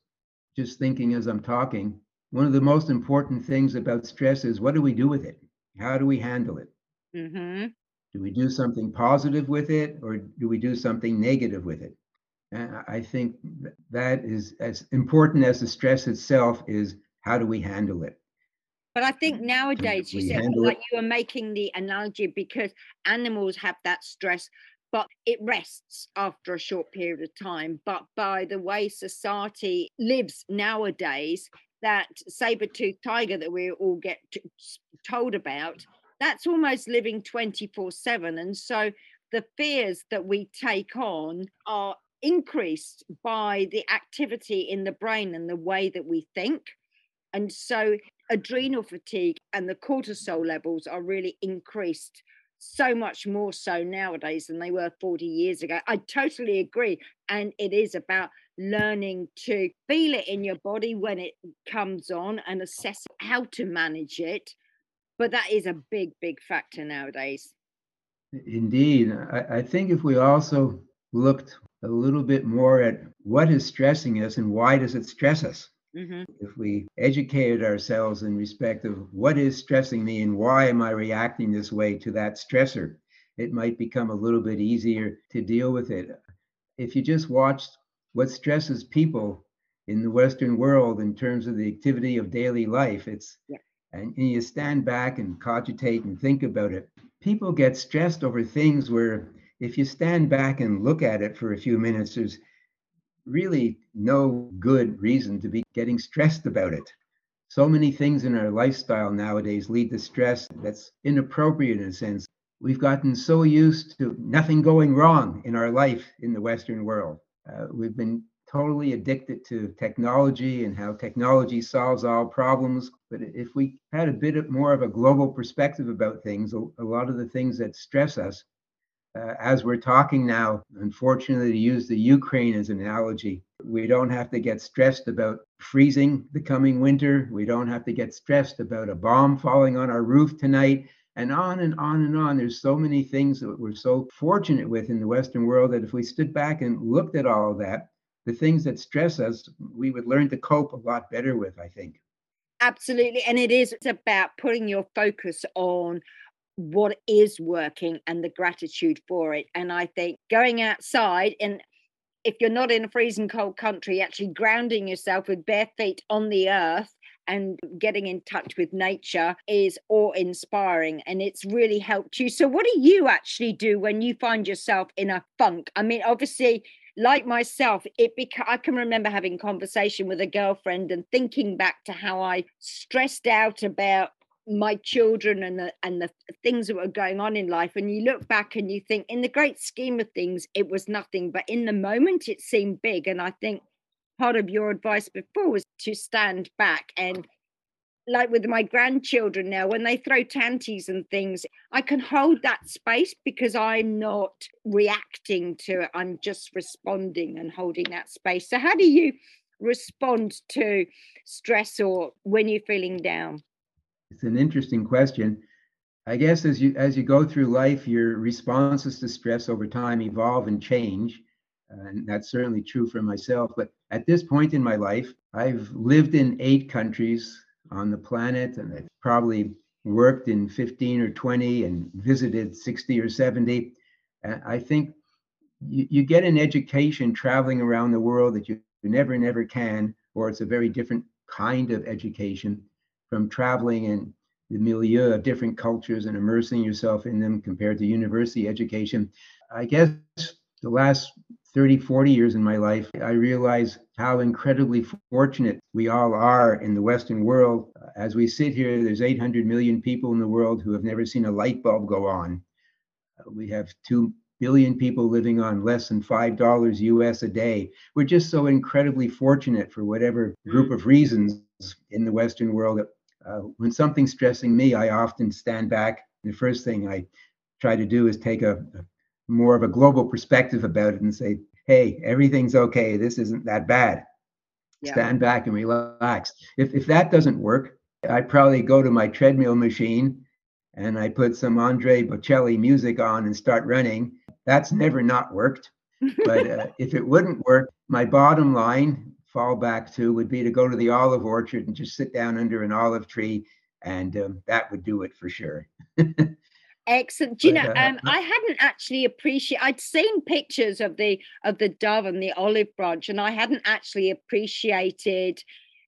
just thinking as I'm talking, one of the most important things about stress is what do we do with it? How do we handle it? Mhm. Do we do something positive with it or do we do something negative with it? And I- I think that is as important as the stress itself is how do we handle it? But I think nowadays, you said like it- you were making the analogy because animals have that stress, but it rests after a short period of time. But by the way society lives nowadays, that saber-toothed tiger that we all get t- told about, that's almost living 24/7. And so the fears that we take on are increased by the activity in the brain and the way that we think. And so adrenal fatigue and the cortisol levels are really increased so much more so nowadays than they were 40 years ago. I totally agree. And it is about learning to feel it in your body when it comes on and assess how to manage it. But that is a big, big factor nowadays. Indeed. I, I think if we also looked a little bit more at what is stressing us and why does it stress us, hmm if we educated ourselves in respect of what is stressing me and why am I reacting this way to that stressor, it might become a little bit easier to deal with it. if you just watched what stresses people in the Western world in terms of the activity of daily life, it's yeah. and, and you stand back and cogitate and think about it. People get stressed over things where if you stand back and look at it for a few minutes, there's really no good reason to be getting stressed about it. So many things in our lifestyle nowadays lead to stress that's inappropriate in a sense. We've gotten so used to nothing going wrong in our life in the Western world. Uh, we've been totally addicted to technology and how technology solves all problems. But if we had a bit more of a global perspective about things, a lot of the things that stress us uh, as we're talking now, unfortunately, to use the Ukraine as an analogy, we don't have to get stressed about freezing the coming winter. We don't have to get stressed about a bomb falling on our roof tonight, and on and on and on. There's so many things that we're so fortunate with in the Western world that if we stood back and looked at all of that, the things that stress us, we would learn to cope a lot better with, I think. Absolutely. And it is about putting your focus on what is working and the gratitude for it. And I think going outside and if you're not in a freezing cold country, actually grounding yourself with bare feet on the earth and getting in touch with nature is awe inspiring and it's really helped you. So, what do you actually do when you find yourself in a funk? I mean, obviously, like myself, it beca- I can remember having conversation with a girlfriend and thinking back to how I stressed out about my children and the and the things that were going on in life and you look back and you think in the great scheme of things it was nothing but in the moment it seemed big. And i think part of your advice before was to stand back and like with my grandchildren now when they throw tanties and things i can hold that space because i'm not reacting to it. I'm just responding and holding that space. So how do you respond to stress or when you're feeling down it's an interesting question. I guess as you as you go through life, your responses to stress over time evolve and change, and that's certainly true for myself. But at this point in my life, I've lived in eight countries on the planet, and I've probably worked in 15 or 20 and visited 60 or 70. I think you, you get an education traveling around the world that you never, never can, or it's a very different kind of education from traveling in the milieu of different cultures and immersing yourself in them compared to university education. I guess the last 30, 40 years in my life, I realize how incredibly fortunate we all are in the Western world. As we sit here, there's 800 million people in the world who have never seen a light bulb go on. We have 2 billion people living on less than $5 US a day. We're just so incredibly fortunate for whatever group of reasons in the Western world uh, when something's stressing me, I often stand back. The first thing I try to do is take a, a more of a global perspective about it and say, hey, everything's okay. This isn't that bad. Yeah. Stand back and relax. If, if that doesn't work, I probably go to my treadmill machine and I put some Andre Bocelli music on and start running. That's never not worked. But uh, if it wouldn't work, my bottom line fall back to would be to go to the olive orchard and just sit down under an olive tree, and um, that would do it for sure. Excellent. Do you know, uh, um, I hadn't actually appreciated. I'd seen pictures of the of the dove and the olive branch, and I hadn't actually appreciated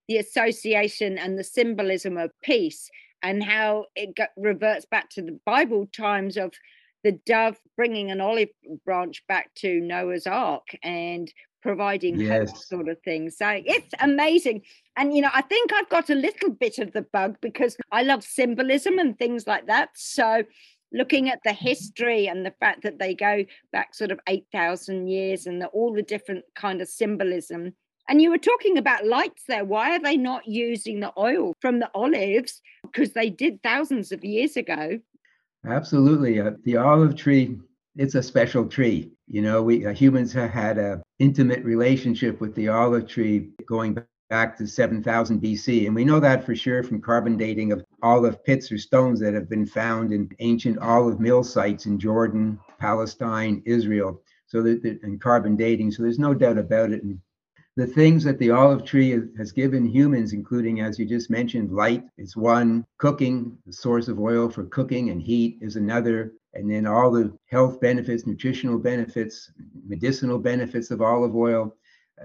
the association and the symbolism of peace and how it got, reverts back to the Bible times of the dove bringing an olive branch back to Noah's Ark and providing yes. hope sort of thing. So it's amazing. And, you know, I think I've got a little bit of the bug because I love symbolism and things like that. So looking at the history and the fact that they go back sort of 8,000 years and the, all the different kind of symbolism. And you were talking about lights there. Why are they not using the oil from the olives? Because they did thousands of years ago. Absolutely. Uh, the olive tree it's a special tree. You know, we uh, humans have had a intimate relationship with the olive tree going back to 7000 BC, and we know that for sure from carbon dating of olive pits or stones that have been found in ancient olive mill sites in Jordan, Palestine, Israel. So that and carbon dating. So there's no doubt about it. And the things that the olive tree has given humans, including, as you just mentioned, light is one, cooking, the source of oil for cooking and heat is another, and then all the health benefits, nutritional benefits, medicinal benefits of olive oil,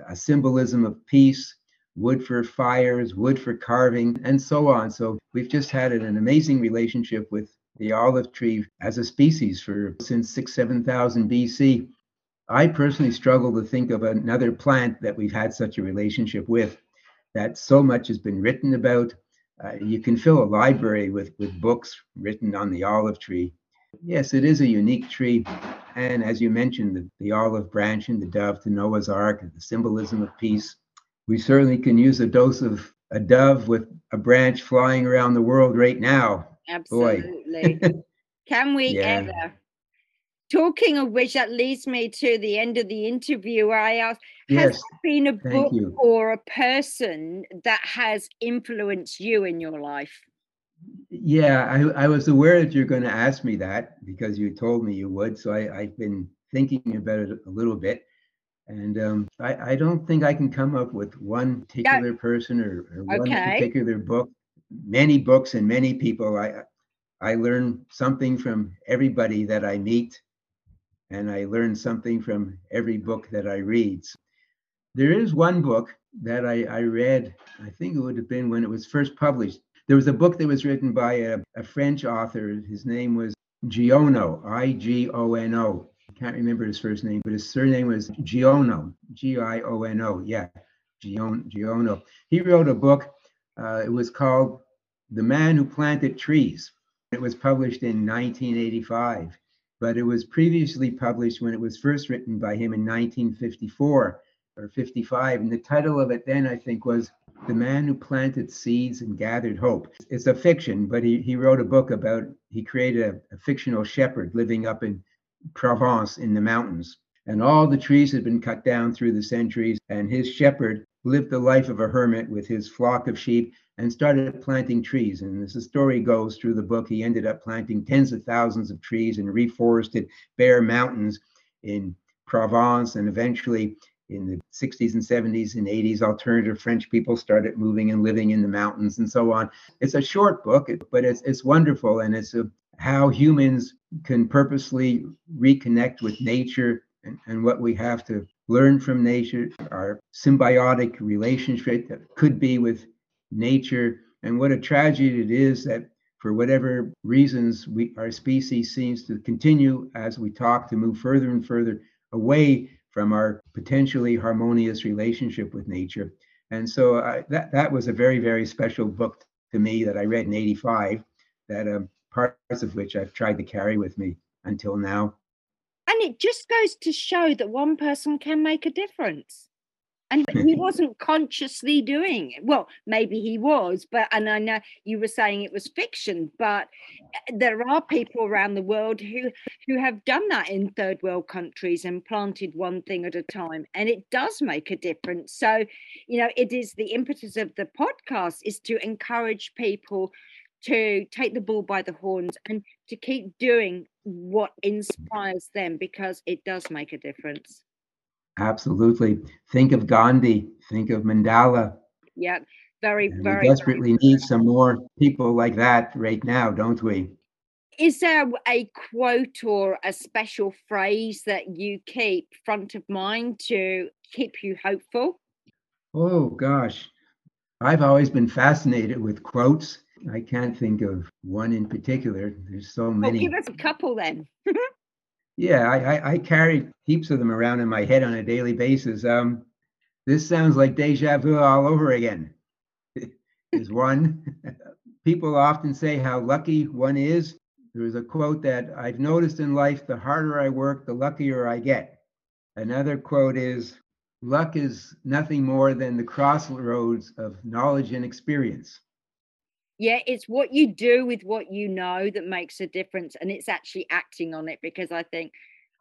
a symbolism of peace, wood for fires, wood for carving, and so on. So we've just had an amazing relationship with the olive tree as a species for since six, 7,000 BC. I personally struggle to think of another plant that we've had such a relationship with, that so much has been written about. Uh, you can fill a library with, with books written on the olive tree. Yes, it is a unique tree. And as you mentioned, the, the olive branch and the dove to Noah's Ark, the symbolism of peace. We certainly can use a dose of a dove with a branch flying around the world right now. Absolutely. can we yeah. ever? Uh, talking of which, that leads me to the end of the interview where I asked, has yes. there been a book or a person that has influenced you in your life? Yeah, I, I was aware that you're going to ask me that because you told me you would. So I, I've been thinking about it a little bit. And um, I, I don't think I can come up with one particular person or, or one particular book. Many books and many people. I I learn something from everybody that I meet and I learn something from every book that I read. There is one book that I, I read, I think it would have been when it was first published. There was a book that was written by a, a French author. His name was Giono, I G O N O. I can't remember his first name, but his surname was Giono, G I O N O. Yeah, Giono. He wrote a book. Uh, it was called The Man Who Planted Trees. It was published in 1985 but it was previously published when it was first written by him in 1954 or 55. And the title of it then, I think, was The Man Who Planted Seeds and Gathered Hope. It's a fiction, but he, he wrote a book about, he created a, a fictional shepherd living up in Provence in the mountains. And all the trees had been cut down through the centuries, and his shepherd lived the life of a hermit with his flock of sheep and started planting trees. And as the story goes through the book, he ended up planting tens of thousands of trees and reforested bare mountains in Provence. And eventually, in the 60s and 70s and 80s, alternative French people started moving and living in the mountains and so on. It's a short book, but it's, it's wonderful. And it's a, how humans can purposely reconnect with nature and, and what we have to learn from nature, our symbiotic relationship that could be with nature, and what a tragedy it is that for whatever reasons we our species seems to continue as we talk to move further and further away from our potentially harmonious relationship with nature. And so I, that that was a very very special book to me that I read in '85. That um, parts of which I've tried to carry with me until now. And it just goes to show that one person can make a difference and he wasn't consciously doing it. Well maybe he was but and i know you were saying it was fiction but eh, there are people around the world who who have done that in third world countries and planted one thing at a time and it does make a difference. So you know it is the impetus of the podcast is to encourage people to take the bull by the horns and to keep doing what inspires them because it does make a difference Absolutely. Think of Gandhi, think of Mandela. Yeah, very, and very. We desperately very need some more people like that right now, don't we? Is there a quote or a special phrase that you keep front of mind to keep you hopeful? Oh, gosh. I've always been fascinated with quotes. I can't think of one in particular. There's so many. Well, give us a couple then. Yeah, I, I, I, carry heaps of them around in my head on a daily basis. Um, this sounds like deja vu all over again. is one. People often say how lucky one is. There's a quote that I've noticed in life the harder I work, the luckier I get. Another quote is luck is nothing more than the crossroads of knowledge and experience yeah it's what you do with what you know that makes a difference and it's actually acting on it because i think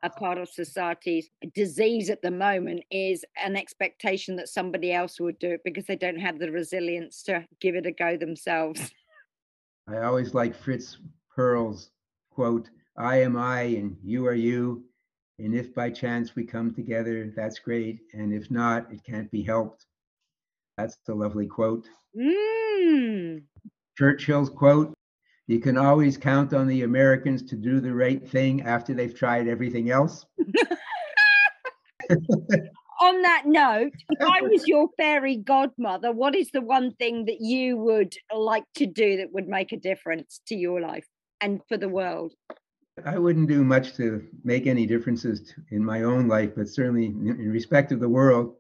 a part of society's disease at the moment is an expectation that somebody else would do it because they don't have the resilience to give it a go themselves. I always like fritz perls quote i am i and you are you and if by chance we come together that's great and if not it can't be helped. That's a lovely quote. Mm. Churchill's quote You can always count on the Americans to do the right thing after they've tried everything else. on that note, if I was your fairy godmother, what is the one thing that you would like to do that would make a difference to your life and for the world? I wouldn't do much to make any differences in my own life, but certainly in respect of the world,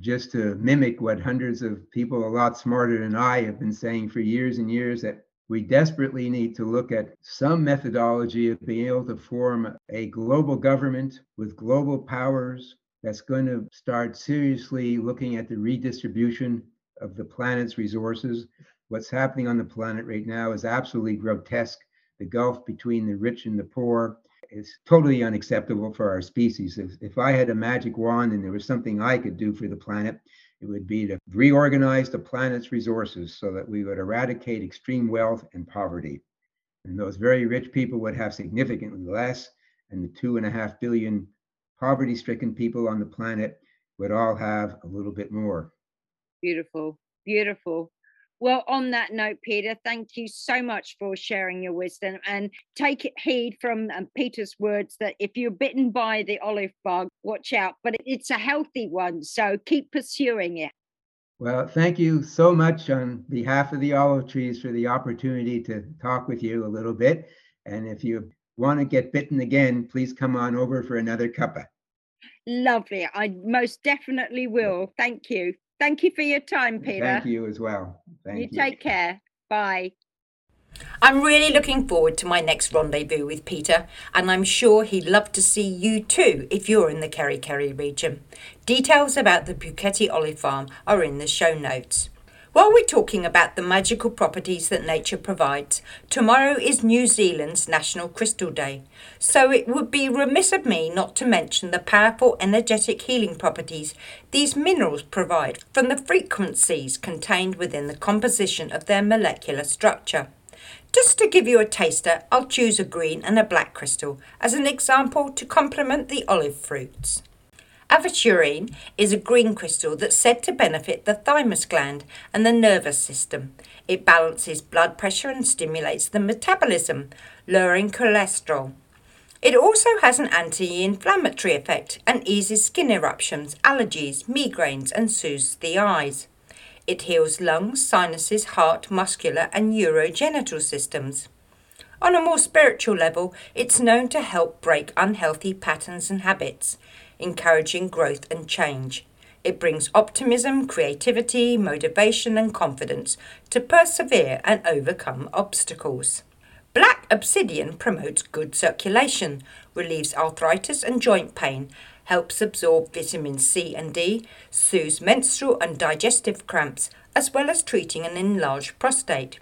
just to mimic what hundreds of people a lot smarter than I have been saying for years and years that we desperately need to look at some methodology of being able to form a global government with global powers that's going to start seriously looking at the redistribution of the planet's resources. What's happening on the planet right now is absolutely grotesque. The gulf between the rich and the poor is totally unacceptable for our species. If, if I had a magic wand and there was something I could do for the planet, it would be to reorganize the planet's resources so that we would eradicate extreme wealth and poverty. And those very rich people would have significantly less, and the two and a half billion poverty stricken people on the planet would all have a little bit more. Beautiful, beautiful. Well, on that note, Peter, thank you so much for sharing your wisdom and take heed from um, Peter's words that if you're bitten by the olive bug, watch out, but it's a healthy one. So keep pursuing it. Well, thank you so much on behalf of the olive trees for the opportunity to talk with you a little bit. And if you want to get bitten again, please come on over for another cuppa. Lovely. I most definitely will. Thank you. Thank you for your time, Peter. Thank you as well. Thank you, you. take care. Bye. I'm really looking forward to my next rendezvous with Peter, and I'm sure he'd love to see you too if you're in the Kerikeri region. Details about the Puketi Olive Farm are in the show notes. While we're talking about the magical properties that nature provides, tomorrow is New Zealand's National Crystal Day, so it would be remiss of me not to mention the powerful energetic healing properties these minerals provide from the frequencies contained within the composition of their molecular structure. Just to give you a taster, I'll choose a green and a black crystal as an example to complement the olive fruits. Aventurine is a green crystal that's said to benefit the thymus gland and the nervous system. It balances blood pressure and stimulates the metabolism, lowering cholesterol. It also has an anti inflammatory effect and eases skin eruptions, allergies, migraines, and soothes the eyes. It heals lungs, sinuses, heart, muscular, and urogenital systems. On a more spiritual level, it's known to help break unhealthy patterns and habits encouraging growth and change. It brings optimism, creativity, motivation, and confidence to persevere and overcome obstacles. Black obsidian promotes good circulation, relieves arthritis and joint pain, helps absorb vitamins C and D, soothes menstrual and digestive cramps, as well as treating an enlarged prostate.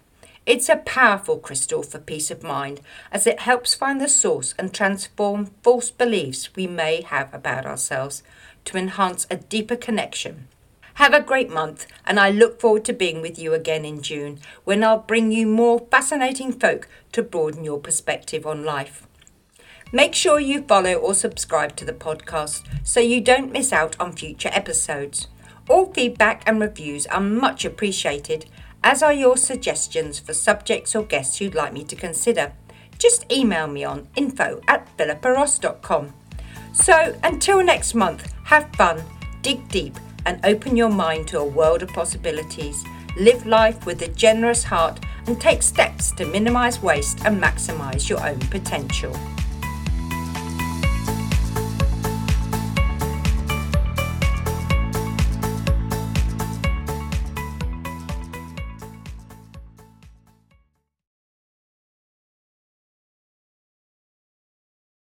It's a powerful crystal for peace of mind as it helps find the source and transform false beliefs we may have about ourselves to enhance a deeper connection. Have a great month, and I look forward to being with you again in June when I'll bring you more fascinating folk to broaden your perspective on life. Make sure you follow or subscribe to the podcast so you don't miss out on future episodes. All feedback and reviews are much appreciated, as are your suggestions for subjects or guests you'd like me to consider. Just email me on info at philippaross.com. So until next month, have fun, dig deep, and open your mind to a world of possibilities. Live life with a generous heart and take steps to minimize waste and maximize your own potential.